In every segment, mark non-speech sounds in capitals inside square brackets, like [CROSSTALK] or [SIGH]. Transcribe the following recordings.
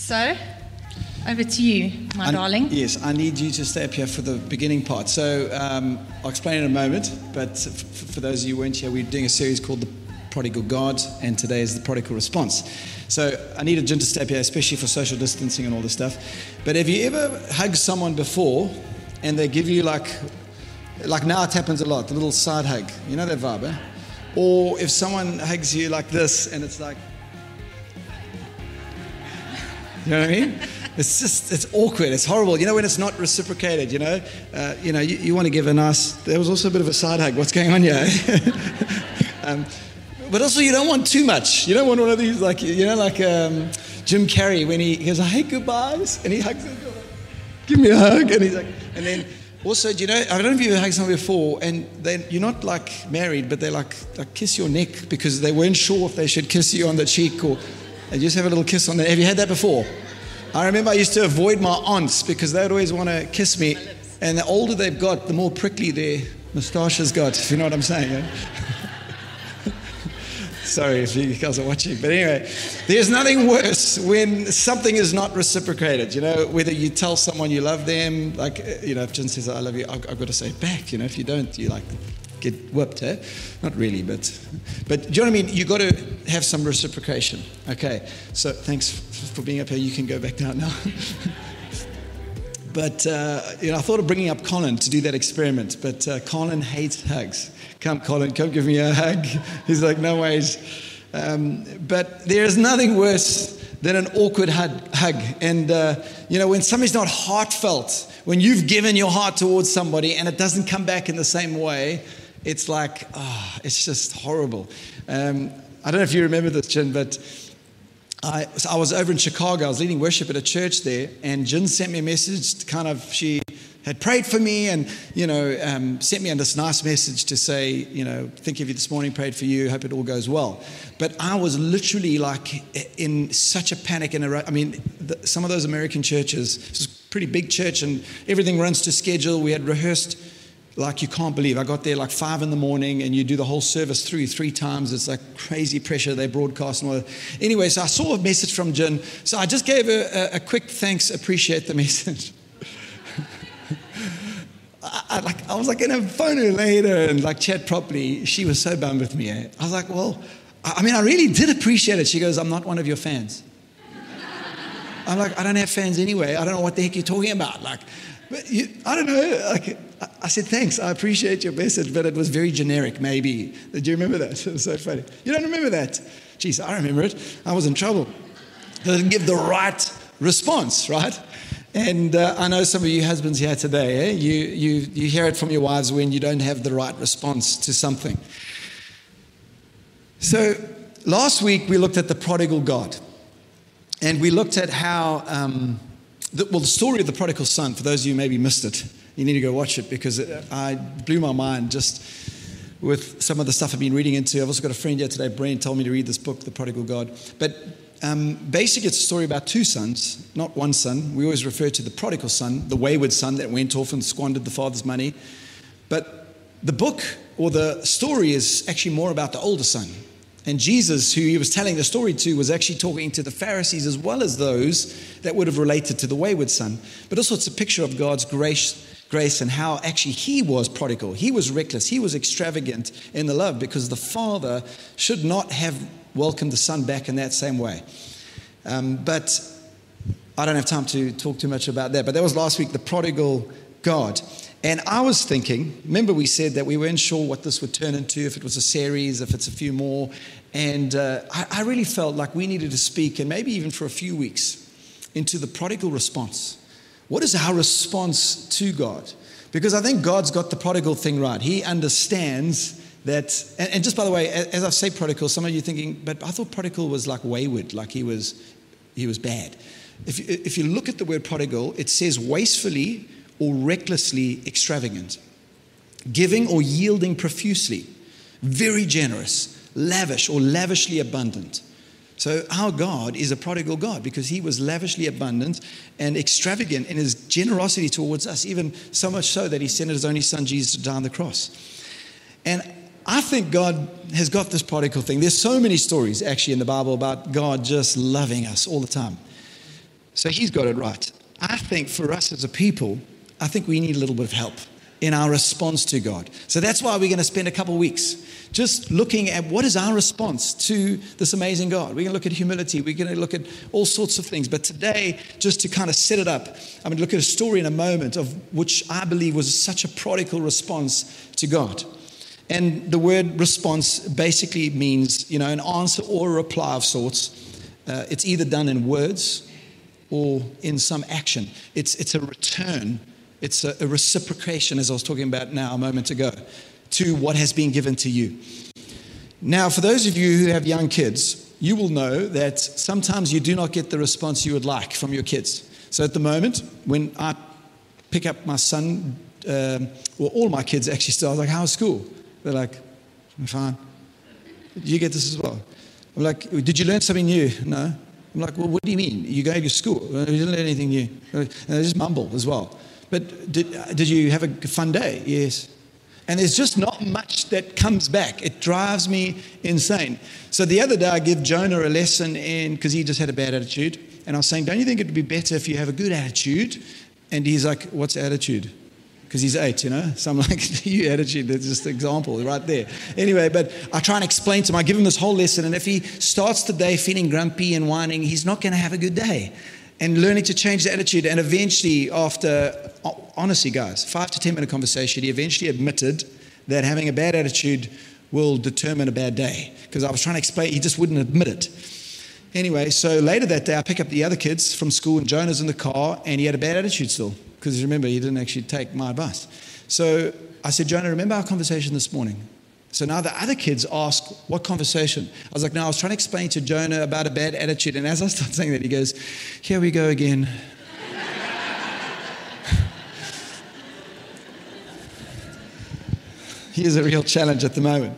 So, over to you, my I- darling. Yes, I need you to stay up here for the beginning part. So um, I'll explain in a moment, but f- for those of you who weren't here, we're doing a series called The Prodigal God, and today is The Prodigal Response. So I needed Jim to stay up here, especially for social distancing and all this stuff. But have you ever hugged someone before and they give you like, like now it happens a lot, the little side hug. You know that vibe, eh? Or if someone hugs you like this and it's like, you know what I mean? It's just, it's awkward. It's horrible. You know, when it's not reciprocated, you know, uh, you know, you, you want to give a nice, there was also a bit of a side hug. What's going on here? [LAUGHS] um, but also you don't want too much. You don't want one of these, like, you know, like um, Jim Carrey when he, he goes, I hate goodbyes. And he hugs. Give me a hug. And he's like, and then also, do you know, I don't know if you've hugged someone before, and then you're not like married, but they like, like kiss your neck because they weren't sure if they should kiss you on the cheek or they just have a little kiss on the, have you had that before? I remember I used to avoid my aunts because they'd always want to kiss me. And the older they've got, the more prickly their moustaches got, if you know what I'm saying. [LAUGHS] Sorry if you guys are watching. But anyway, there's nothing worse when something is not reciprocated. You know, whether you tell someone you love them, like, you know, if Jen says, I love you, I've, I've got to say it back. You know, if you don't, you like get whipped, eh? Not really, but, but do you know what I mean? You've got to have some reciprocation. Okay, so thanks for being up here. You can go back down now. [LAUGHS] But uh, you know, I thought of bringing up Colin to do that experiment, but uh, Colin hates hugs. Come, Colin, come give me a hug. [LAUGHS] He's like, no ways. Um, but there is nothing worse than an awkward hug. hug. And uh, you know, when somebody's not heartfelt, when you've given your heart towards somebody and it doesn't come back in the same way, it's like, ah, it's just horrible. Um, I don't know if you remember this, Jin, but I, so I was over in Chicago. I was leading worship at a church there, and Jen sent me a message. Kind of, she had prayed for me, and you know, um, sent me this nice message to say, you know, think of you this morning, prayed for you, hope it all goes well. But I was literally like in such a panic. And I mean, the, some of those American churches, this is a pretty big church, and everything runs to schedule. We had rehearsed like you can't believe. I got there like five in the morning, and you do the whole service through three times. It's like crazy pressure they broadcast and all that. Anyway, so I saw a message from Jen. So I just gave her a, a quick thanks, appreciate the [LAUGHS] message. I, I, like, I was like in a phone later and like chat properly. She was so bummed with me. Eh? I was like, well, I I mean, I really did appreciate it. She goes, I'm not one of your fans. I'm like, I don't have fans anyway. I don't know what the heck you're talking about. Like, but you, I don't know. Like, I- I said, thanks. I appreciate your message, but it was very generic, maybe. Do you remember that? [LAUGHS] It was so funny. You don't remember that? Jeez, I remember it. I was in trouble. I didn't give the right response, right? And uh, I know some of you husbands here today, eh? you, you, you hear it from your wives when you don't have the right response to something. So last week we looked at the prodigal God. And we looked at how, um, the, well, the story of the prodigal son, for those of you maybe missed it, you need to go watch it because it I blew my mind just with some of the stuff I've been reading into. I've also got a friend here today, Brent, told me to read this book, The Prodigal God. But um, basically, it's a story about two sons, not one son. We always refer to the prodigal son, the wayward son that went off and squandered the father's money. But the book or the story is actually more about the older son. And Jesus, who he was telling the story to, was actually talking to the Pharisees as well as those that would have related to the wayward son. But also, it's a picture of God's grace, grace and how actually he was prodigal. He was reckless. He was extravagant in the love because the father should not have welcomed the son back in that same way. Um, but I don't have time to talk too much about that. But that was last week, the prodigal God. And I was thinking, remember we said that we weren't sure what this would turn into, if it was a series, if it's a few more. And uh, I, I really felt like we needed to speak, and maybe even for a few weeks, into the prodigal response. What is our response to God? Because I think God's got the prodigal thing right. He understands that, and, and just by the way, a- as I say prodigal, some of you thinking, but I thought prodigal was like wayward, like he was, he was bad. If if you look at the word prodigal, it says wastefully or recklessly extravagant, giving or yielding profusely, very generous, lavish or lavishly abundant. So, our God is a prodigal God because he was lavishly abundant and extravagant in his generosity towards us, even so much so that he sent his only son, Jesus, to die on the cross. And I think God has got this prodigal thing. There's so many stories actually in the Bible about God just loving us all the time. So he's got it right. I think for us as a people, I think we need a little bit of help in our response to God. So that's why we're going to spend a couple weeks just looking at what is our response to this amazing God. We're going to look at humility, we're going to look at all sorts of things. But today, just to kind of set it up, I'm going to look at a story in a moment of which I believe was such a prodigal response to God. And the word response basically means, you know, an answer or a reply of sorts. Uh, it's either done in words or in some action. It's, it's a return, it's a, a reciprocation, as I was talking about now a moment ago, to what has been given to you. Now, for those of you who have young kids, you will know that sometimes you do not get the response you would like from your kids. So at the moment, when I pick up my son, um, well, all my kids actually still, I was like, how's school? They're like, I'm fine. You get this as well. I'm like, did you learn something new? No. I'm like, well, what do you mean? You go to school. You didn't learn anything new. And they just mumble as well. But did, did you have a fun day? Yes. And there's just not much that comes back. It drives me insane. So the other day, I give Jonah a lesson and because he just had a bad attitude. And I was saying, don't you think it would be better if you have a good attitude? And he's like, what's attitude? because he's eight, you know. [LAUGHS] So I'm like, you attitude, that's just an example right there. Anyway, but I try and explain to him, I give him this whole lesson, and if he starts the day feeling grumpy and whining, he's not going to have a good day. And learning to change the attitude, and eventually, after, honestly, guys, five to 10 minute conversation, he eventually admitted that having a bad attitude will determine a bad day. Because I was trying to explain, he just wouldn't admit it. Anyway, so later that day, I pick up the other kids from school, and Jonah's in the car, and he had a bad attitude still because remember, he didn't actually take my advice. So I said, Jonah, remember our conversation this morning? So now the other kids ask, What conversation? I was like, No, I was trying to explain to Jonah about a bad attitude. And as I start saying that, he goes, Here we go again. [LAUGHS] he is a real challenge at the moment.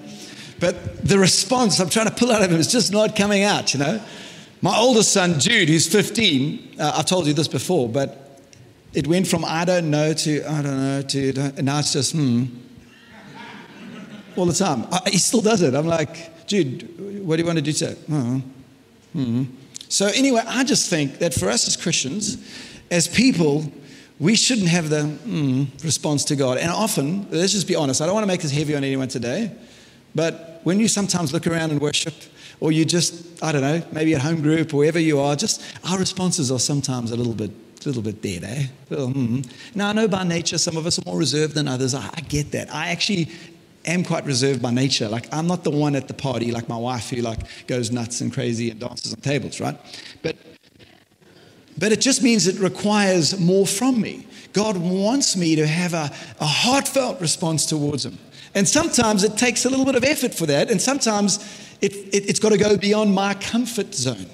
But the response I'm trying to pull out of him is just not coming out, you know. My oldest son, Jude, who's 15, uh, I've told you this before, but it went from I don't know to I don't know to and now it's just hmm. All the time. I, he still does it. I'm like, dude, what do you want to do today? Oh. Hmm. So anyway, I just think that for us as Christians, as people, we shouldn't have the mm, response to God. And often, let's just be honest, I don't want to make this heavy on anyone today, but when you sometimes look around and worship, or you just, I don't know, maybe at home group or wherever you are, just our responses are sometimes a little bit a little bit dead, eh? Well, mm. Now, I know by nature some of us are more reserved than others. I, I get that. I actually am quite reserved by nature. Like, I'm not the one at the party like my wife who, like, goes nuts and crazy and dances on tables, right? But, but it just means it requires more from me. God wants me to have a, a heartfelt response towards Him. And sometimes it takes a little bit of effort for that, and sometimes it, it, it's got to go beyond my comfort zone.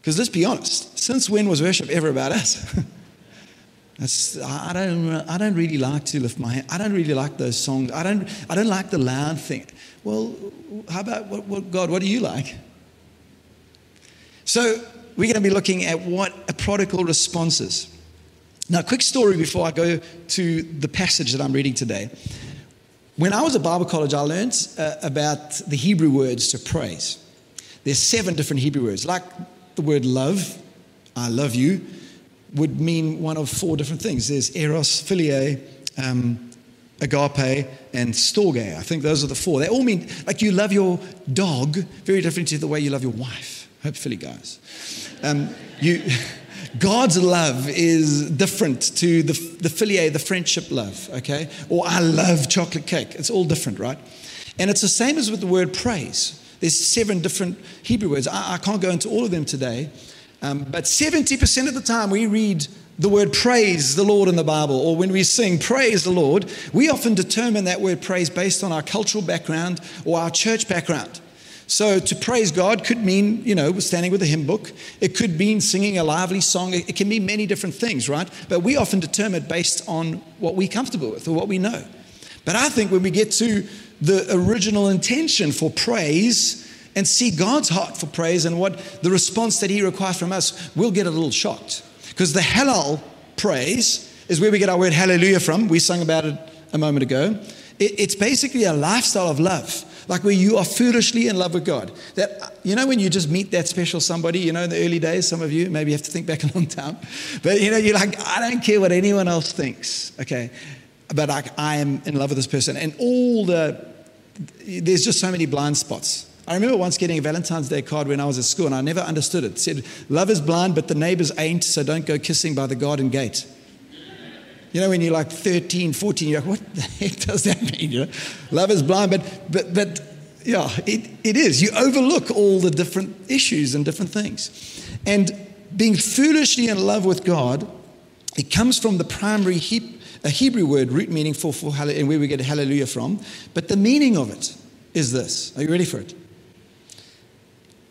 Because let's be honest, since when was worship ever about us? [LAUGHS] I don't, I don't really like to lift my hand. I don't really like those songs. I don't, I don't like the loud thing. Well, how about what, what, God, what do you like? So we're going to be looking at what a prodigal response is. Now, quick story before I go to the passage that I'm reading today. When I was at Bible college, I learned uh, about the Hebrew words to praise. There's seven different Hebrew words. Like the word love, I love you, would mean one of four different things. There's eros, philia, um, agape, and storge. I think those are the four. They all mean like you love your dog very different to the way you love your wife. Hopefully, guys. Um, you, [LAUGHS] God's love is different to the, the philia, the friendship love, okay? Or I love chocolate cake. It's all different, right? And it's the same as with the word praise. There's seven different Hebrew words. I, I can't go into all of them today, um, but 70% of the time we read the word praise the Lord in the Bible, or when we sing praise the Lord, we often determine that word praise based on our cultural background or our church background. So to praise God could mean, you know, standing with a hymn book. It could mean singing a lively song. It can mean many different things, right? But we often determine it based on what we're comfortable with or what we know. But I think when we get to the original intention for praise and see God's heart for praise and what the response that He requires from us, we'll get a little shocked. Because the halal praise is where we get our word hallelujah from. We sung about it a moment ago. it's basically a lifestyle of love, Like where you are foolishly in love with God. That you know when you just meet that special somebody, you know, in the early days, some of you maybe have to think back a long time. But you know, you're like, I don't care what anyone else thinks. Okay. But like I am in love with this person. And all the there's just so many blind spots. I remember once getting a Valentine's Day card when I was at school, and I never understood it. It said, Love is blind, but the neighbors ain't, so don't go kissing by the garden gate. You know, when you're like 13, 14, you're like, what the heck [LAUGHS] does that mean? You know, love is blind, but, but, but yeah, it, it is. You overlook all the different issues and different things. And being foolishly in love with God, it comes from the primary he, a Hebrew word, root meaning for, for and where we get hallelujah from. But the meaning of it is this. Are you ready for it?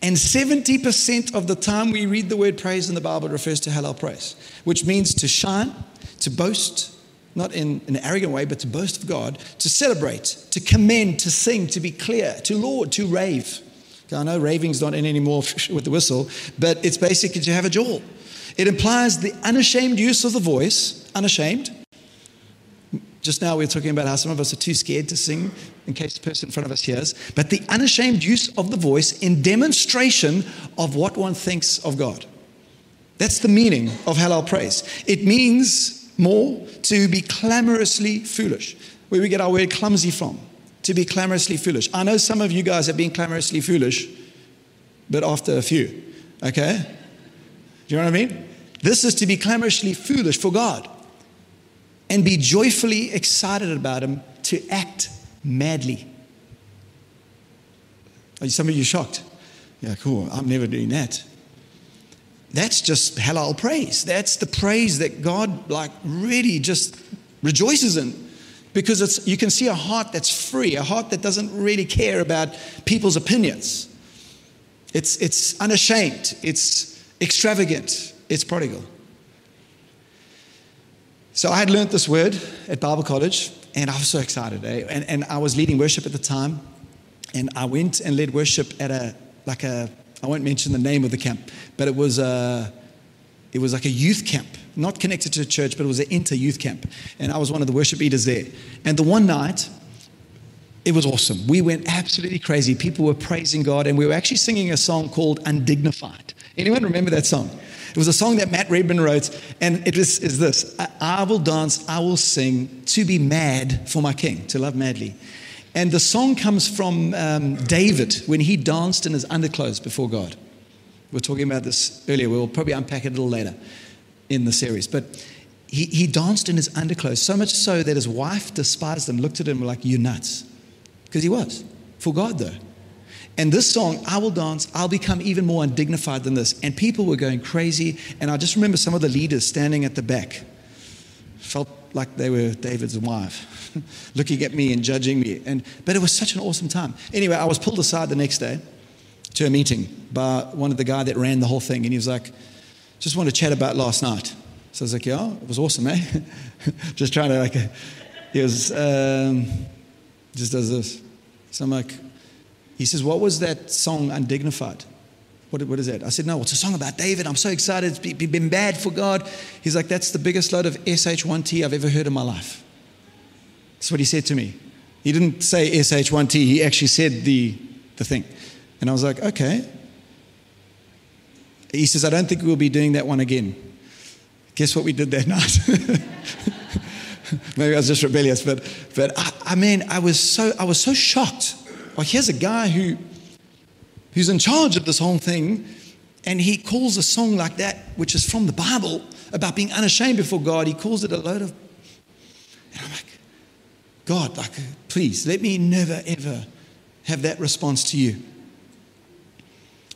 And 70% of the time we read the word praise in the Bible, refers to halal praise, which means to shine, to boast, not in an arrogant way, but to boast of God, to celebrate, to commend, to sing, to be clear, to laud, to rave. I know raving's not in anymore [LAUGHS] with the whistle, but it's basically to have a jaw. It implies the unashamed use of the voice, unashamed, just now we were talking about how some of us are too scared to sing in case the person in front of us hears, but the unashamed use of the voice in demonstration of what one thinks of God. That's the meaning of halal praise. It means more to be clamorously foolish, where we get our word clumsy from, to be clamorously foolish. I know some of you guys have been clamorously foolish, but after a few, okay? Do you know what I mean? This is to be clamorously foolish for God and be joyfully excited about Him to act madly. Are some of you shocked? Yeah, cool. I'm never doing that. That's just Hallel praise. That's the praise that God like really just rejoices in. Because it's, you can see a heart that's free, a heart that doesn't really care about people's opinions. It's, it's unashamed, it's extravagant, it's prodigal. So I had learned this word at Bible college, and I was so excited. Eh? And, and I was leading worship at the time, and I went and led worship at a like a I won't mention the name of the camp, but it was a it was like a youth camp, not connected to a church, but it was an inter youth camp, and I was one of the worship leaders there. And the one night, it was awesome. We went absolutely crazy. People were praising God, and we were actually singing a song called "Undignified." Anyone remember that song? It was a song that Matt Redman wrote, and it is, is this I will dance, I will sing, to be mad for my king, to love madly. And the song comes from um, David when he danced in his underclothes before God. We were talking about this earlier. We'll probably unpack it a little later in the series. But he, he danced in his underclothes, so much so that his wife despised him, looked at him like, You nuts. Because he was. For God, though. And this song, I Will Dance, I'll become even more undignified than this. And people were going crazy. And I just remember some of the leaders standing at the back, felt like they were David's wife, [LAUGHS] looking at me and judging me. And, but it was such an awesome time. Anyway, I was pulled aside the next day to a meeting by one of the guy that ran the whole thing. And he was like, just want to chat about last night. So I was like, yeah, it was awesome, eh? [LAUGHS] just trying to like, he was, um, just does this. So I'm like, he says, What was that song, Undignified? What, what is that? I said, No, it's a song about David. I'm so excited. It's been bad for God. He's like, That's the biggest load of SH1T I've ever heard in my life. That's what he said to me. He didn't say SH1T, he actually said the, the thing. And I was like, Okay. He says, I don't think we'll be doing that one again. Guess what we did that [LAUGHS] night? Maybe I was just rebellious, but, but I, I mean, I was so, I was so shocked like, here's a guy who, who's in charge of this whole thing, and he calls a song like that, which is from the Bible, about being unashamed before God, he calls it a load of. And I'm like, God, like, please, let me never, ever have that response to you.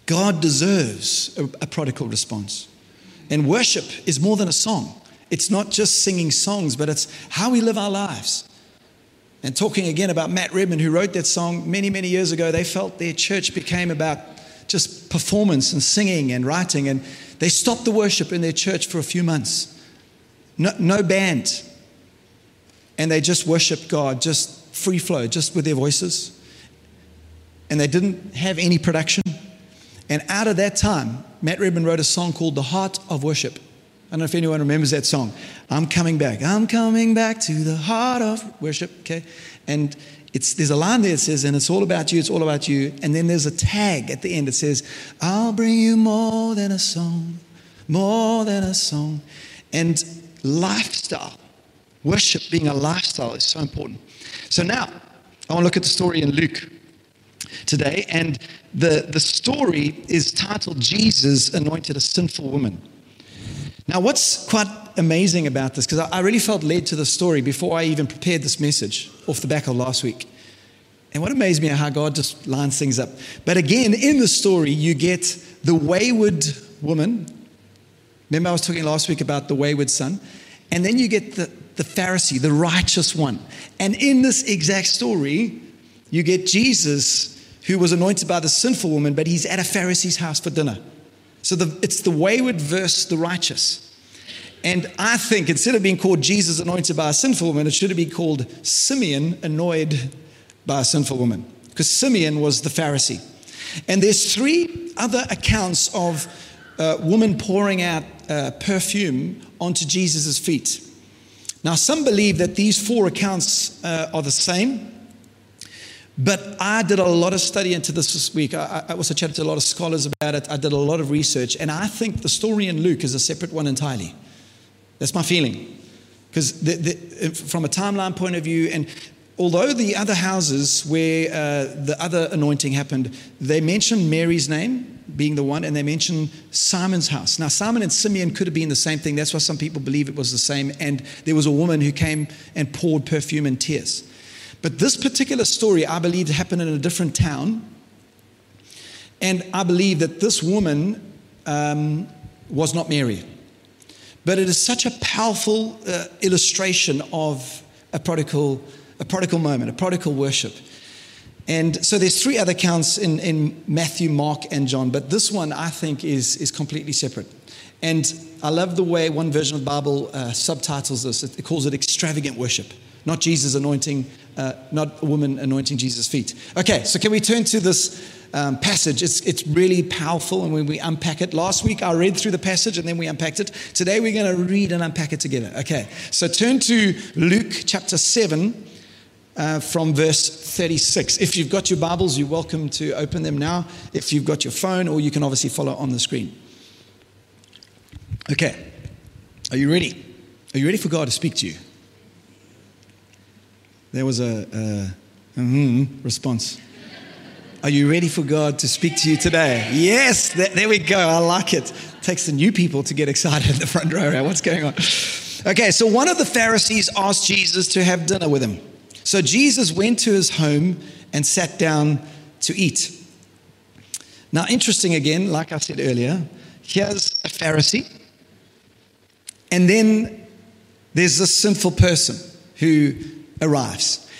God deserves a, a prodigal response. And worship is more than a song. It's not just singing songs, but it's how we live our lives. And talking again about Matt Redman, who wrote that song many, many years ago, they felt their church became about just performance and singing and writing. And they stopped the worship in their church for a few months. No, no band. And they just worshiped God, just free flow, just with their voices. And they didn't have any production. And out of that time, Matt Redman wrote a song called The Heart of Worship. I don't know if anyone remembers that song. I'm coming back. I'm coming back to the heart of worship. Okay. And it's, there's a line there that says, and it's all about you, it's all about you. And then there's a tag at the end that says, I'll bring you more than a song, more than a song. And lifestyle, worship being a lifestyle is so important. So now, I want to look at the story in Luke today. And the, the story is titled Jesus Anointed a Sinful Woman. Now, what's quite amazing about this, because I, really felt led to the story before I even prepared this message off the back of last week. And what amazed me how God just lines things up. But again, in the story, you get the wayward woman. Remember, I was talking last week about the wayward son. And then you get the, the Pharisee, the righteous one. And in this exact story, you get Jesus, who was anointed by the sinful woman, but he's at a Pharisee's house for dinner. So the, it's the wayward versus the righteous. And I think instead of being called Jesus anointed by a sinful woman, it should have been called Simeon annoyed by a sinful woman. Because Simeon was the Pharisee. And there's three other accounts of a woman pouring out uh, perfume onto Jesus' feet. Now, some believe that these four accounts uh, are the same. But I did a lot of study into this this week. I, I, also chatted to a lot of scholars about it. I did a lot of research. And I think the story in Luke is a separate one entirely. That's my feeling. Because from a timeline point of view, and although the other houses where uh, the other anointing happened, they mention Mary's name being the one, and they mention Simon's house. Now, Simon and Simeon could have been the same thing. That's why some people believe it was the same. And there was a woman who came and poured perfume and tears. But this particular story, I believe, happened in a different town. And I believe that this woman um, was not Mary. But it is such a powerful uh, illustration of a prodigal, a prodigal moment, a prodigal worship. And so there's three other accounts in, in Matthew, Mark, and John, but this one I think is, is completely separate. And I love the way one version of the Bible uh, subtitles this. It calls it extravagant worship not Jesus anointing, uh, not a woman anointing Jesus' feet. Okay, so can we turn to this um, passage? It's, it's really powerful, and when we unpack it, last week I read through the passage and then we unpacked it. Today we're going to read and unpack it together. Okay, so turn to Luke chapter 7. Uh, from verse 36. If you've got your Bibles, you're welcome to open them now. If you've got your phone, or you can obviously follow on the screen. Okay, are you ready? Are you ready for God to speak to you? There was a, a mm-hmm response. Are you ready for God to speak to you today? Yes, there we go. I like it. it. Takes the new people to get excited in the front row. What's going on? Okay, so one of the Pharisees asked Jesus to have dinner with him. So Jesus went to his home and sat down to eat. Now, interesting again, like I said earlier, here's a Pharisee, and then there's this sinful person who arrives.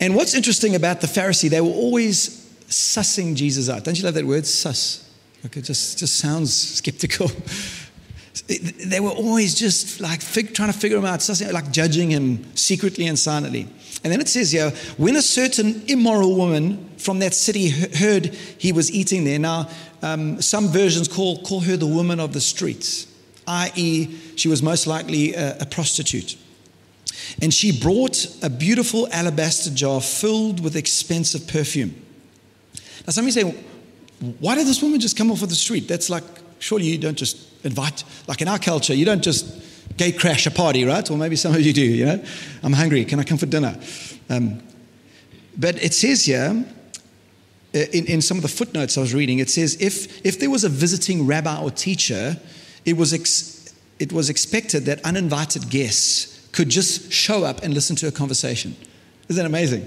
And what's interesting about the Pharisee, they were always sussing Jesus out. Don't you love that word, suss? Like it just, just sounds skeptical. [LAUGHS] they were always just like fig, trying to figure him out, sussing, like judging him secretly and silently. And then it says here, when a certain immoral woman from that city heard he was eating there, now um, some versions call, call her the woman of the streets, i.e., she was most likely a, a prostitute. And she brought a beautiful alabaster jar filled with expensive perfume. Now, some of you say, why did this woman just come off of the street? That's like, surely you don't just invite, like in our culture, you don't just gate crash a party, right? Or maybe some of you do, you know? I'm hungry, can I come for dinner? Um, but it says here, uh, in, in some of the footnotes I was reading, it says if, if there was a visiting rabbi or teacher, it was, ex, it was expected that uninvited guests could just show up and listen to a conversation. Isn't that amazing?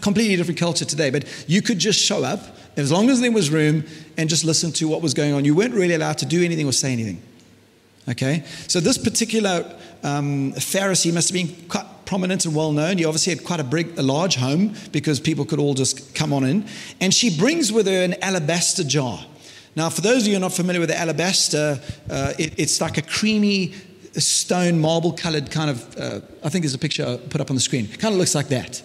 Completely different culture today, but you could just show up as long as there was room and just listen to what was going on. You weren't really allowed to do anything or say anything. Okay? So this particular um, Pharisee must have been quite prominent and well known. He obviously had quite a, big, a large home because people could all just come on in. And she brings with her an alabaster jar. Now, for those of you who are not familiar with the alabaster, uh, it, it's like a creamy stone, marble colored kind of, uh, I think there's a picture put up on the screen. Kind of looks like that.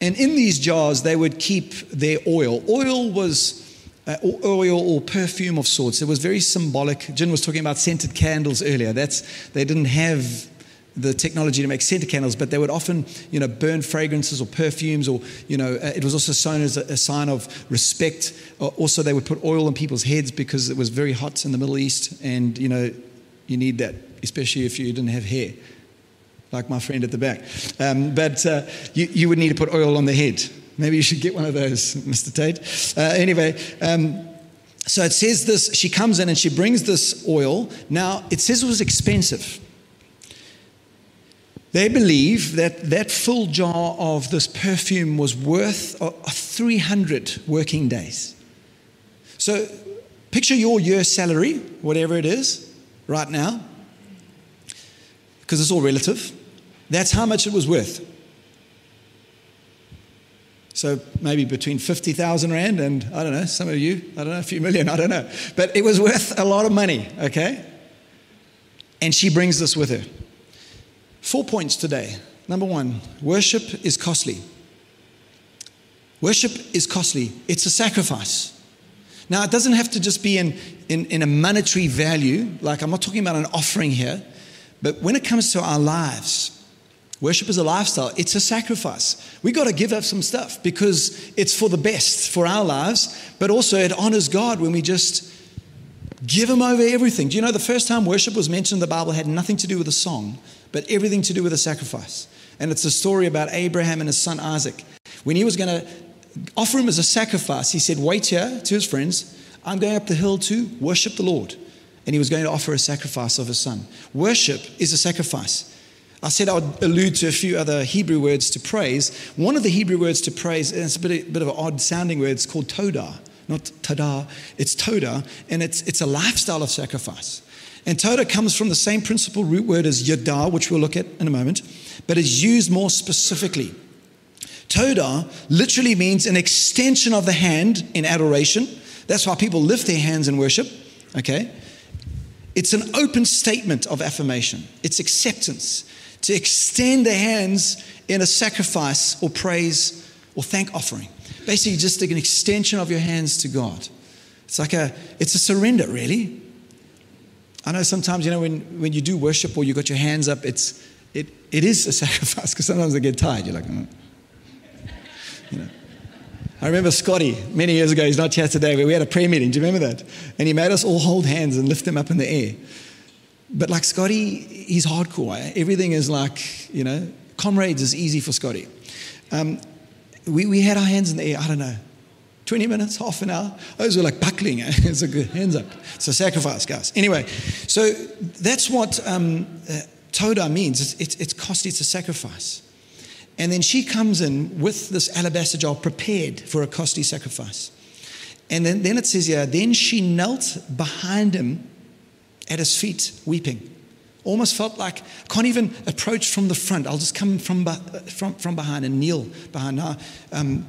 And in these jars, they would keep their oil. Oil was uh, oil or perfume of sorts. It was very symbolic. Jin was talking about scented candles earlier. That's, they didn't have the technology to make scented candles, but they would often, you know, burn fragrances or perfumes, or you know, uh, it was also shown as a, a sign of respect. Uh, also, they would put oil on people's heads because it was very hot in the Middle East, and you know, you need that, especially if you didn't have hair, like my friend at the back. Um, but uh, you, you would need to put oil on the head. Maybe you should get one of those, [LAUGHS] Mr. Tate. Uh, anyway. Um, so it says this, she comes in and she brings this oil. Now, it says it was expensive. They believe that that full jar of this perfume was worth 300 working days. So picture your year salary, whatever it is, right now, because it's all relative. That's how much it was worth. So maybe between 50,000 Rand and, I don't know, some of you, I don't know, a few million, I don't know. But it was worth a lot of money, okay? And she brings this with her. Four points today. Number one, worship is costly. Worship is costly, it's a sacrifice. Now, it doesn't have to just be in, in, in, a monetary value, like I'm not talking about an offering here, but when it comes to our lives, worship is a lifestyle, it's a sacrifice. We got to give up some stuff because it's for the best for our lives, but also it honors God when we just give Him over everything. Do you know the first time worship was mentioned in the Bible had nothing to do with a song? but everything to do with a sacrifice. And it's a story about Abraham and his son Isaac. When he was going to offer him as a sacrifice, he said, Wait here to his friends. I'm going up the hill to worship the Lord. And he was going to offer a sacrifice of his son. Worship is a sacrifice. I said I would allude to a few other Hebrew words to praise. One of the Hebrew words to praise, and it's a bit, a bit of an odd sounding word, it's called todah. Not tada, it's todah, and it's, it's a lifestyle of sacrifice. And Toda comes from the same principal root word as yada, which we'll look at in a moment, but is used more specifically. Toda literally means an extension of the hand in adoration. That's why people lift their hands in worship, okay? It's an open statement of affirmation, it's acceptance. To extend the hands in a sacrifice or praise or thank offering. Basically, just an extension of your hands to God. It's like a, it's a surrender, really. I know sometimes, you know, when, when you do worship or you got your hands up, it's, it, it is a [LAUGHS] sacrifice because sometimes I get tired. You're like, mm. you know. I remember Scotty many years ago, he's not here today, but we had a prayer meeting. Do you remember that? And he made us all hold hands and lift them up in the air. But like Scotty, he's hardcore. Eh? Everything is like, you know, comrades is easy for Scotty. Um, we, we had our hands in the air, I don't know, 20 minutes, half an hour. Those were like buckling. [LAUGHS] it's a good hands up. It's a sacrifice, guys. Anyway, so that's what um, uh, Toda means. It's, it's, it's costly, it's a sacrifice. And then she comes in with this alabaster jar prepared for a costly sacrifice. And then, then it says here, then she knelt behind him at his feet, weeping. Almost felt like, can't even approach from the front. I'll just come from, from, from behind and kneel behind. Now, um,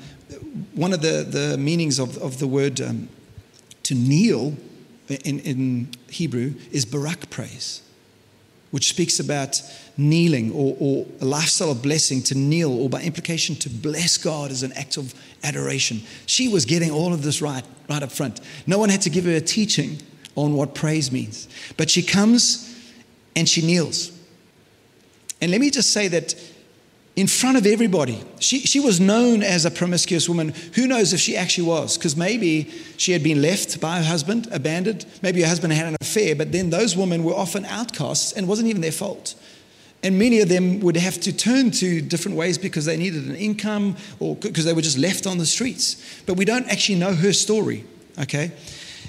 one of the, the meanings of, of the word um, to kneel in, in Hebrew is barak praise, which speaks about kneeling or, or a lifestyle of blessing to kneel, or by implication, to bless God as an act of adoration. She was getting all of this right, right up front. No one had to give her a teaching on what praise means. But she comes and she kneels. And let me just say that in front of everybody. She, she was known as a promiscuous woman. Who knows if she actually was? Because maybe she had been left by her husband, abandoned. Maybe her husband had an affair, but then those women were often outcasts and it wasn't even their fault. And many of them would have to turn to different ways because they needed an income or because they were just left on the streets. But we don't actually know her story, okay?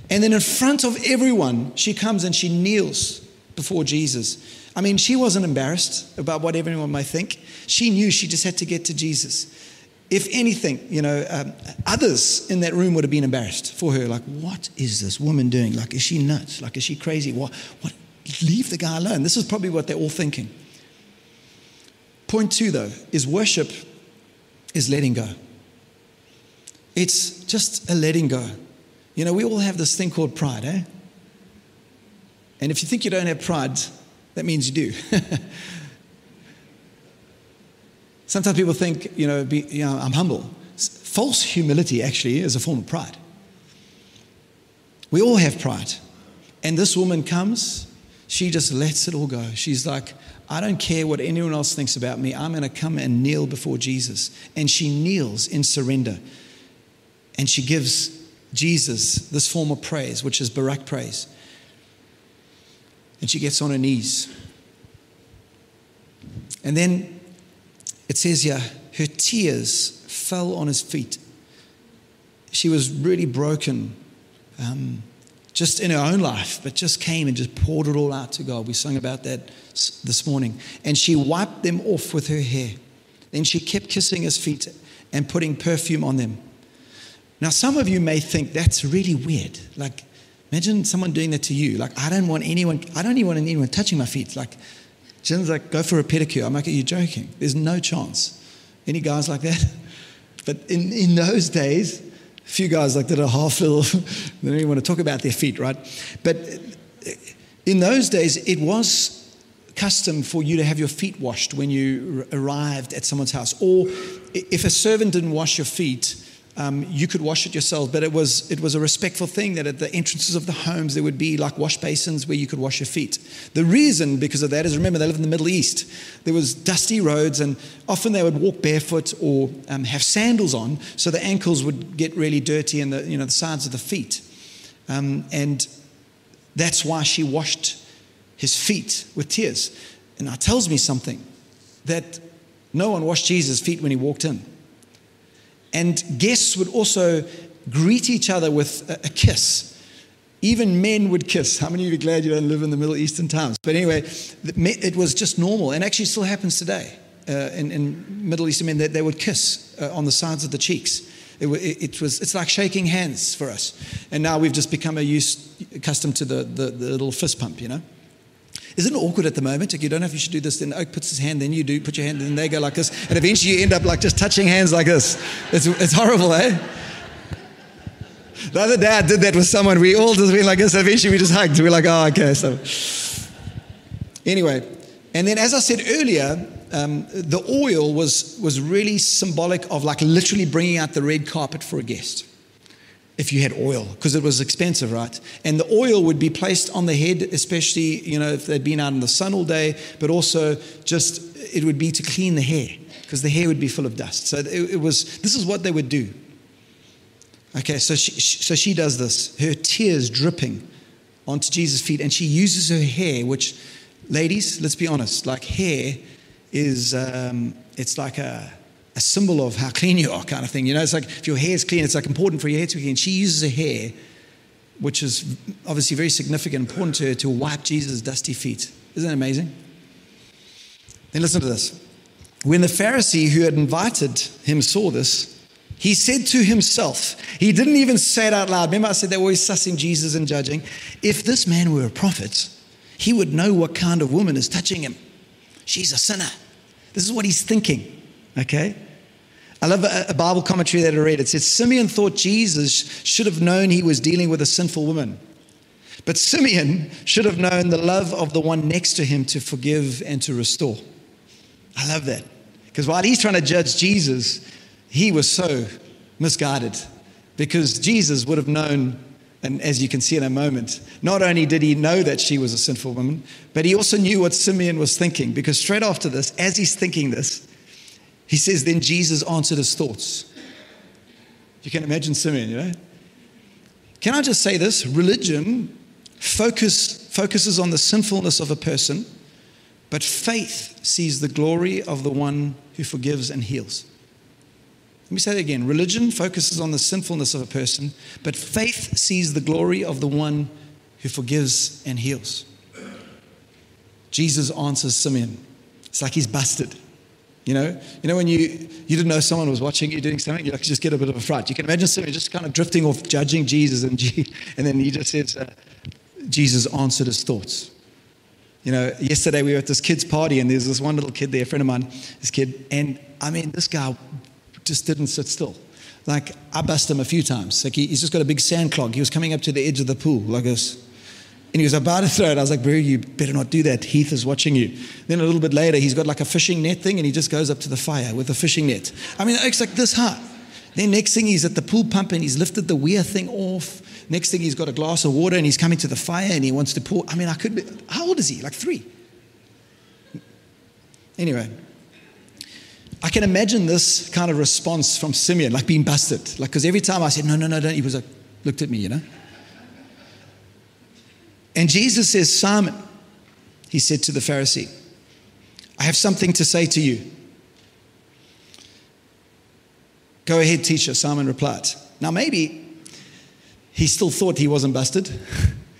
And then in front of everyone, she comes and she kneels before Jesus. I mean, she wasn't embarrassed about what everyone might think. She knew she just had to get to Jesus. If anything, you know, um, others in that room would have been embarrassed for her. Like, what is this woman doing? Like, is she nuts? Like, is she crazy? What? What? Leave the guy alone. This is probably what they're all thinking. Point two, though, is worship is letting go. It's just a letting go. You know, we all have this thing called pride, eh? And if you think you don't have pride, that means you do. [LAUGHS] Sometimes people think, you know, be, you know, I'm humble. False humility actually is a form of pride. We all have pride. And this woman comes, She just lets it all go. She's like, I don't care what anyone else thinks about me. I'm going to come and kneel before Jesus. And she kneels in surrender. And she gives Jesus this form of praise, which is Barak praise. And she gets on her knees. And then it says here, her tears fell on his feet. She was really broken, um, just in her own life, but just came and just poured it all out to God. We sung about that this morning. And she wiped them off with her hair. Then she kept kissing his feet and putting perfume on them. Now, some of you may think that's really weird. Like, imagine someone doing that to you. Like, I don't want anyone, I don't even want anyone touching my feet. Like, Jen's like, go for a pedicure. I'm like, are you joking? There's no chance. Any guys like that? [LAUGHS] But in, in those days, a few guys like that are half [LAUGHS] little, they don't even want to talk about their feet, right? But eh, in those days, it was custom for you to have your feet washed when you arrived at someone's house. Or if a servant didn't wash your feet, um, you could wash it yourself, but it was, it was a respectful thing that at the entrances of the homes there would be like wash basins where you could wash your feet. The reason because of that is remember, they live in the Middle East. There was dusty roads, and often they would walk barefoot or um, have sandals on, so the ankles would get really dirty and the, you know, the sides of the feet. Um, and that's why she washed his feet with tears. And that tells me something that no one washed Jesus' feet when he walked in. And guests would also greet each other with a, a kiss. Even men would kiss. How many of you are glad you don't live in the Middle Eastern times? But anyway, it was just normal, and actually still happens today uh, in, in, Middle Eastern men that they would kiss uh, on the sides of the cheeks. It, it, was, it's like shaking hands for us. And now we've just become used, accustomed to the, the, the little fist pump, you know? Isn't it awkward at the moment? Like you don't know if you should do this. Then Oak puts his hand, then you do put your hand, and they go like this, and eventually you end up like just touching hands like this. It's, it's horrible, eh? The other day I did that with someone. We all just went like this. Eventually we just hugged. We're like, oh, okay. So anyway, and then as I said earlier, um, the oil was was really symbolic of like literally bringing out the red carpet for a guest if you had oil because it was expensive, right? And the oil would be placed on the head, especially, you know, if they'd been out in the sun all day, but also just it would be to clean the hair because the hair would be full of dust. So it, it, was, this is what they would do. Okay, so she, so she does this, her tears dripping onto Jesus' feet, and she uses her hair, which, ladies, let's be honest, like hair is, um, it's like a, a symbol of how clean you are, kind of thing. You know, it's like if your hair is clean, it's like important for your hair to be clean. She uses her hair, which is obviously very significant, important to her, to wipe Jesus' dusty feet. Isn't that amazing? Then listen to this. When the Pharisee who had invited him saw this, he said to himself, he didn't even say it out loud. Remember, I said they were always sussing Jesus and judging. If this man were a prophet, he would know what kind of woman is touching him. She's a sinner. This is what he's thinking. Okay? I love a Bible commentary that I read. It says Simeon thought Jesus should have known he was dealing with a sinful woman. But Simeon should have known the love of the one next to him to forgive and to restore. I love that. Because while he's trying to judge Jesus, he was so misguided. Because Jesus would have known, and as you can see in a moment, not only did he know that she was a sinful woman, but he also knew what Simeon was thinking. Because straight after this, as he's thinking this, he says, Then Jesus answered his thoughts. You can imagine Simeon, you know? Can I just say this? Religion focus, focuses on the sinfulness of a person, but faith sees the glory of the one who forgives and heals. Let me say that again. Religion focuses on the sinfulness of a person, but faith sees the glory of the one who forgives and heals. Jesus answers Simeon. It's like he's busted. You know, you know when you you didn't know someone was watching you doing something, you like just get a bit of a fright. You can imagine someone just kind of drifting off, judging Jesus, and [LAUGHS] and then he just says, uh, Jesus answered his thoughts. You know, yesterday we were at this kid's party, and there's this one little kid there, a friend of mine, this kid, and I mean, this guy just didn't sit still. Like I bust him a few times. Like he, he's just got a big sand clog. He was coming up to the edge of the pool like this. And he was about to throw it. I was like, bro, you better not do that. Heath is watching you. Then a little bit later, he's got like a fishing net thing and he just goes up to the fire with a fishing net. I mean, it's like this high. Then next thing, he's at the pool pump and he's lifted the weir thing off. Next thing, he's got a glass of water and he's coming to the fire and he wants to pour. I mean, I could be, how old is he? Like three. Anyway, I can imagine this kind of response from Simeon, like being busted. Like, because every time I said, no, no, no, don't, he was like, looked at me, you know? And Jesus says, Simon, he said to the Pharisee, I have something to say to you. Go ahead, teacher, Simon replied. Now, maybe he still thought he wasn't busted.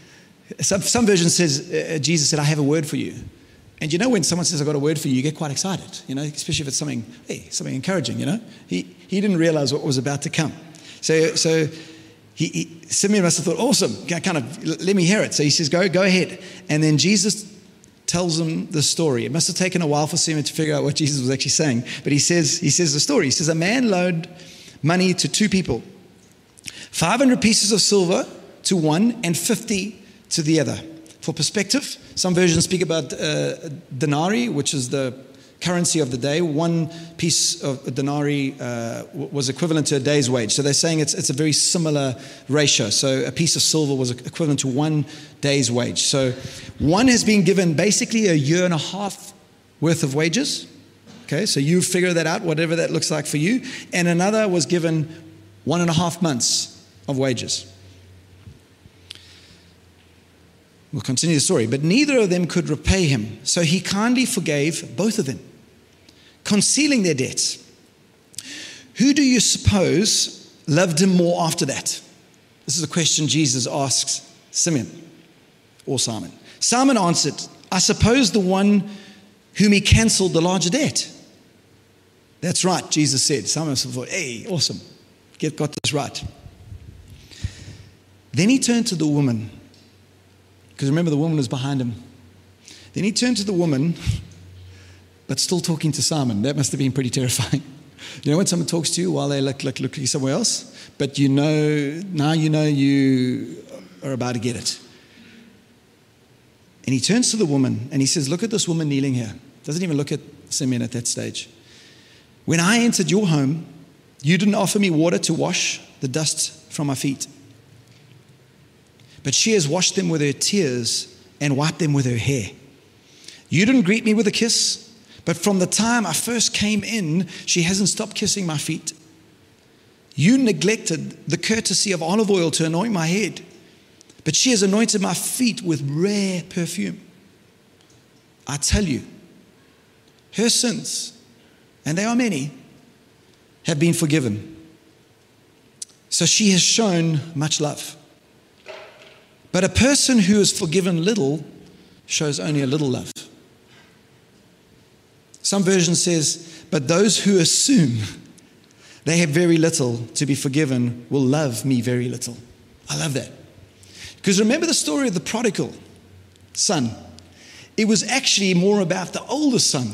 [LAUGHS] some, some version says, uh, Jesus said, I have a word for you. And you know, when someone says, I've got a word for you, you get quite excited, you know, especially if it's something, hey, something encouraging, you know. He, he didn't realize what was about to come. So, so he, he, Simeon must have thought, awesome, kind of, let me hear it. So he says, go, go ahead. And then Jesus tells him the story. It must have taken a while for Simeon to figure out what Jesus was actually saying. But he says, he says the story. He says, A man loaned money to two people 500 pieces of silver to one and 50 to the other. For perspective, some versions speak about uh, denarii, which is the currency of the day. One piece of denarii uh, was equivalent to a day's wage. So they're saying it's, it's a very similar ratio. So a piece of silver was equivalent to one day's wage. So one has been given basically a year and a half worth of wages. Okay, so you figure that out, whatever that looks like for you. And another was given one and a half months of wages. We'll continue the story. But neither of them could repay him. So he kindly forgave both of them, concealing their debts. Who do you suppose loved him more after that? This is a question Jesus asks Simeon or Simon. Simon answered, I suppose the one whom he cancelled the larger debt. That's right, Jesus said. Simon thought, hey, awesome. Get, got this right. Then he turned to the woman because remember, the woman was behind him. Then he turned to the woman, but still talking to Simon. That must have been pretty terrifying. [LAUGHS] You know when someone talks to you while they look, look looking somewhere else, but you know now you know you are about to get it. And he turns to the woman and he says, "Look at this woman kneeling here." Doesn't even look at Simeon at that stage. When I entered your home, you didn't offer me water to wash the dust from my feet but she has washed them with her tears and wiped them with her hair. You didn't greet me with a kiss, but from the time I first came in, she hasn't stopped kissing my feet. You neglected the courtesy of olive oil to anoint my head, but she has anointed my feet with rare perfume. I tell you, her sins, and they are many, have been forgiven. So she has shown much love. But a person who is forgiven little shows only a little love. Some version says, but those who assume they have very little to be forgiven will love me very little. I love that. Because remember the story of the prodigal son? It was actually more about the older son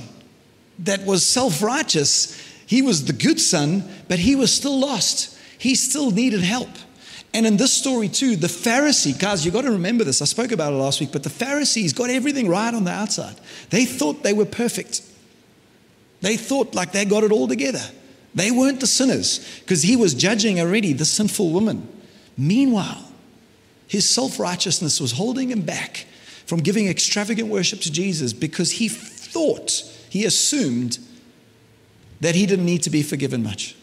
that was self righteous. He was the good son, but he was still lost. He still needed help. And in this story, too, the Pharisee, guys, you've got to remember this. I spoke about it last week, but the Pharisees got everything right on the outside. They thought they were perfect. They thought like they got it all together. They weren't the sinners because he was judging already the sinful woman. Meanwhile, his self righteousness was holding him back from giving extravagant worship to Jesus because he thought, he assumed that he didn't need to be forgiven much.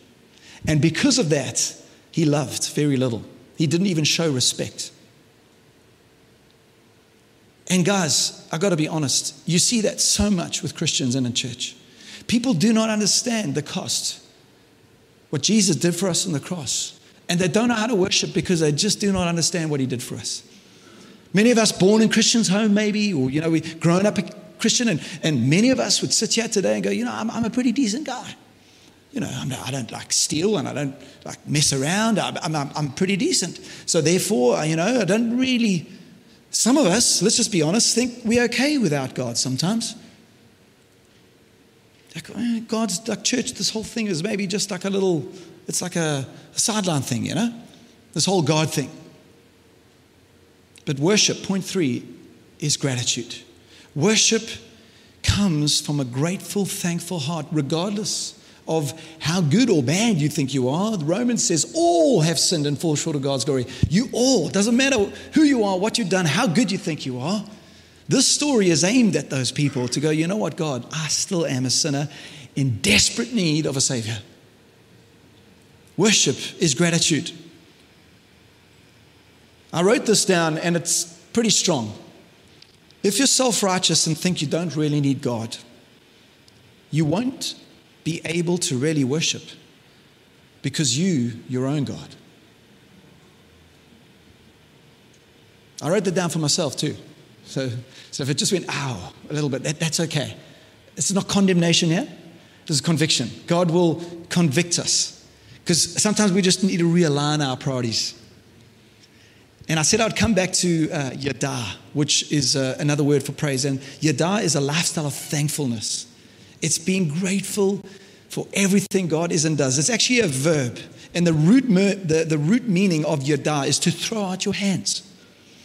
And because of that, he loved very little. He didn't even show respect. And guys, I got to be honest, you see that so much with Christians in a church. People do not understand the cost, what Jesus did for us on the cross. And they don't know how to worship because they just do not understand what he did for us. Many of us born in Christians' home, maybe, or you know, we grown up a Christian, and, and many of us would sit here today and go, you know, I'm, I'm a pretty decent guy you know, I'm, I do not like steal and I don't like mess around. I'm, I'm, I'm pretty decent. So therefore, you know, I don't really, some of us, let's just be honest, think we're okay without God sometimes. Like, eh, God's like church, this whole thing is maybe just like a little, it's like a, a sideline thing, you know? This whole God thing. But worship, point three, is gratitude. Worship comes from a grateful, thankful heart, regardless of how good or bad you think you are. The Romans says all have sinned and fall short of God's glory. You all, doesn't matter who you are, what you've done, how good you think you are. This story is aimed at those people to go, you know what, God, I still am a sinner in desperate need of a Savior. Worship is gratitude. I wrote this down and it's pretty strong. If you're self righteous and think you don't really need God, you won't be able to really worship because you, your own God. I wrote that down for myself too. So, so if it just went, ow, a little bit, that, that's okay. It's not condemnation here, this is conviction. God will convict us because sometimes we just need to realign our priorities. And I said I'd come back to uh, yada, which is uh, another word for praise. And yada is a lifestyle of thankfulness. It's being grateful for everything God is and does. It's actually a verb. And the root, mer- the, the root meaning of yada is to throw out your hands.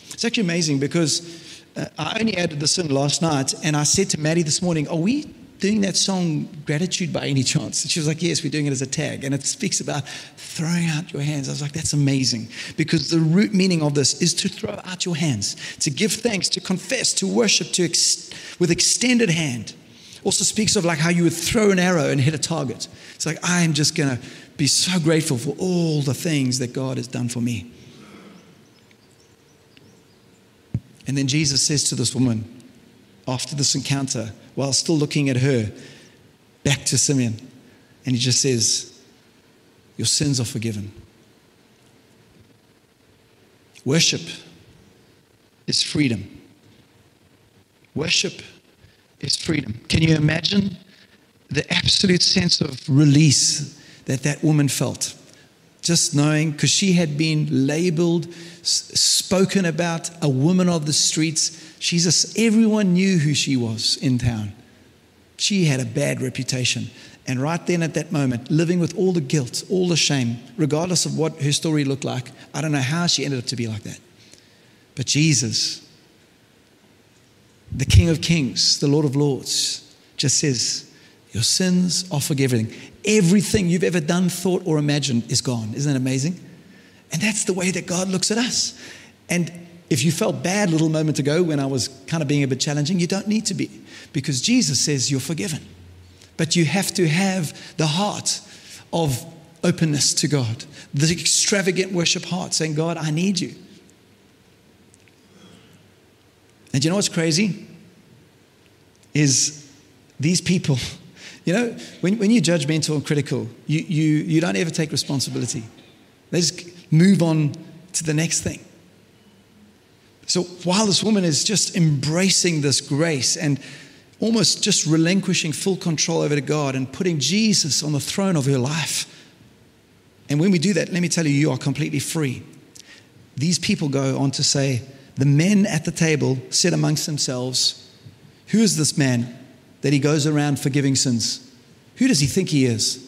It's actually amazing because uh, I only added this song last night. And I said to Maddie this morning, Are we doing that song Gratitude by any chance? And she was like, Yes, we're doing it as a tag. And it speaks about throwing out your hands. I was like, That's amazing. Because the root meaning of this is to throw out your hands, to give thanks, to confess, to worship to ex- with extended hand. Also speaks of like how you would throw an arrow and hit a target. It's like, I'm just going to be so grateful for all the things that God has done for me. And then Jesus says to this woman, after this encounter, while still looking at her, back to Simeon, and he just says, Your sins are forgiven. Worship is freedom. Worship is freedom. Can you imagine the absolute sense of release that that woman felt? Just knowing, because she had been labeled, spoken about, a woman of the streets. She's a, everyone knew who she was in town. She had a bad reputation. And right then at that moment, living with all the guilt, all the shame, regardless of what her story looked like, I don't know how she ended up to be like that. But Jesus, the King of Kings, the Lord of Lords, just says, Your sins are forgiven. Everything you've ever done, thought, or imagined is gone. Isn't that amazing? And that's the way that God looks at us. And if you felt bad a little moment ago when I was kind of being a bit challenging, you don't need to be because Jesus says you're forgiven. But you have to have the heart of openness to God, the extravagant worship heart, saying, God, I need you. And you know what's crazy? Is these people, you know, when, when you're judgmental and critical, you, you, you don't ever take responsibility. They just move on to the next thing. So while this woman is just embracing this grace and almost just relinquishing full control over to God and putting Jesus on the throne of her life. And when we do that, let me tell you, you are completely free. These people go on to say, the men at the table said amongst themselves, Who is this man that he goes around forgiving sins? Who does he think he is?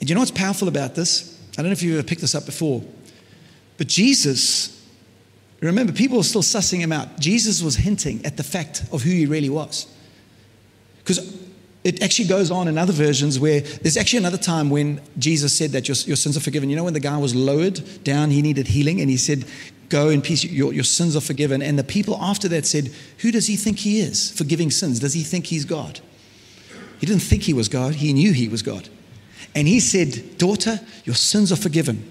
And you know what's powerful about this? I don't know if you've ever picked this up before, but Jesus, remember, people are still sussing him out. Jesus was hinting at the fact of who he really was. Because it actually goes on in other versions where there's actually another time when Jesus said that your, your sins are forgiven. You know, when the guy was lowered down, he needed healing, and he said, Go in peace, your, your sins are forgiven. And the people after that said, Who does he think he is, forgiving sins? Does he think he's God? He didn't think he was God, he knew he was God. And he said, Daughter, your sins are forgiven.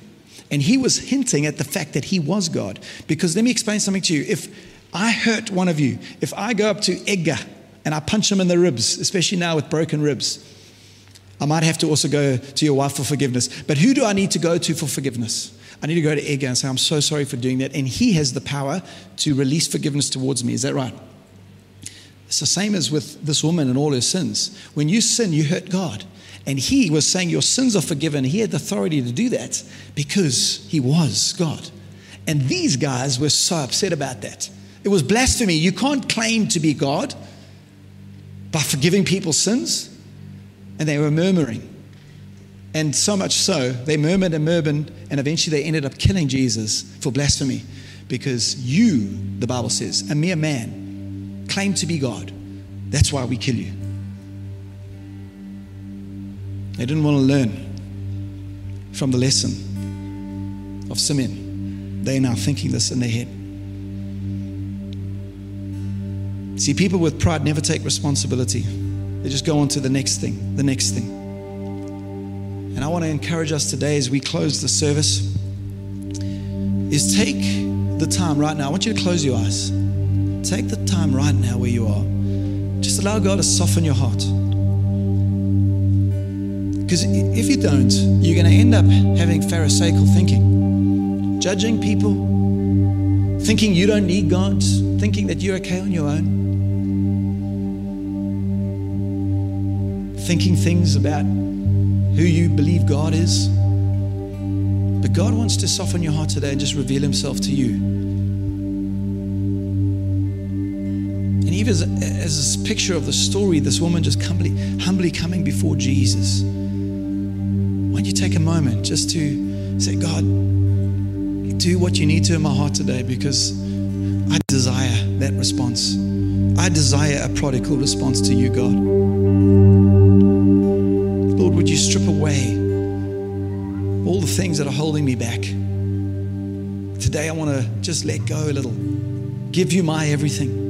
And he was hinting at the fact that he was God. Because let me explain something to you. If I hurt one of you, if I go up to Edgar and I punch him in the ribs, especially now with broken ribs, I might have to also go to your wife for forgiveness. But who do I need to go to for forgiveness? I need to go to Edgar and say, I'm so sorry for doing that. And he has the power to release forgiveness towards me. Is that right? It's the same as with this woman and all her sins. When you sin, you hurt God. And he was saying, Your sins are forgiven. He had the authority to do that because he was God. And these guys were so upset about that. It was blasphemy. You can't claim to be God by forgiving people's sins. And they were murmuring. And so much so, they murmured and murmured, and eventually they ended up killing Jesus for blasphemy because you, the Bible says, a mere man, claim to be God. That's why we kill you. They didn't want to learn from the lesson of Simeon. They're now thinking this in their head. See, people with pride never take responsibility. They just go on to the next thing, the next thing. And I want to encourage us today as we close the service is take the time right now. I want you to close your eyes. Take the time right now where you are. Just allow God to soften your heart. Because if you don't, you're going to end up having Pharisaical thinking, judging people, thinking you don't need God, thinking that you're okay on your own, thinking things about who you believe God is. But God wants to soften your heart today and just reveal Himself to you. And even as, as a picture of the story, this woman just humbly, humbly coming before Jesus. Why don't you take a moment just to say, God, do what you need to in my heart today because I desire that response. I desire a prodigal response to you, God. That are holding me back? Today, I want to just let go a little, give you my everything.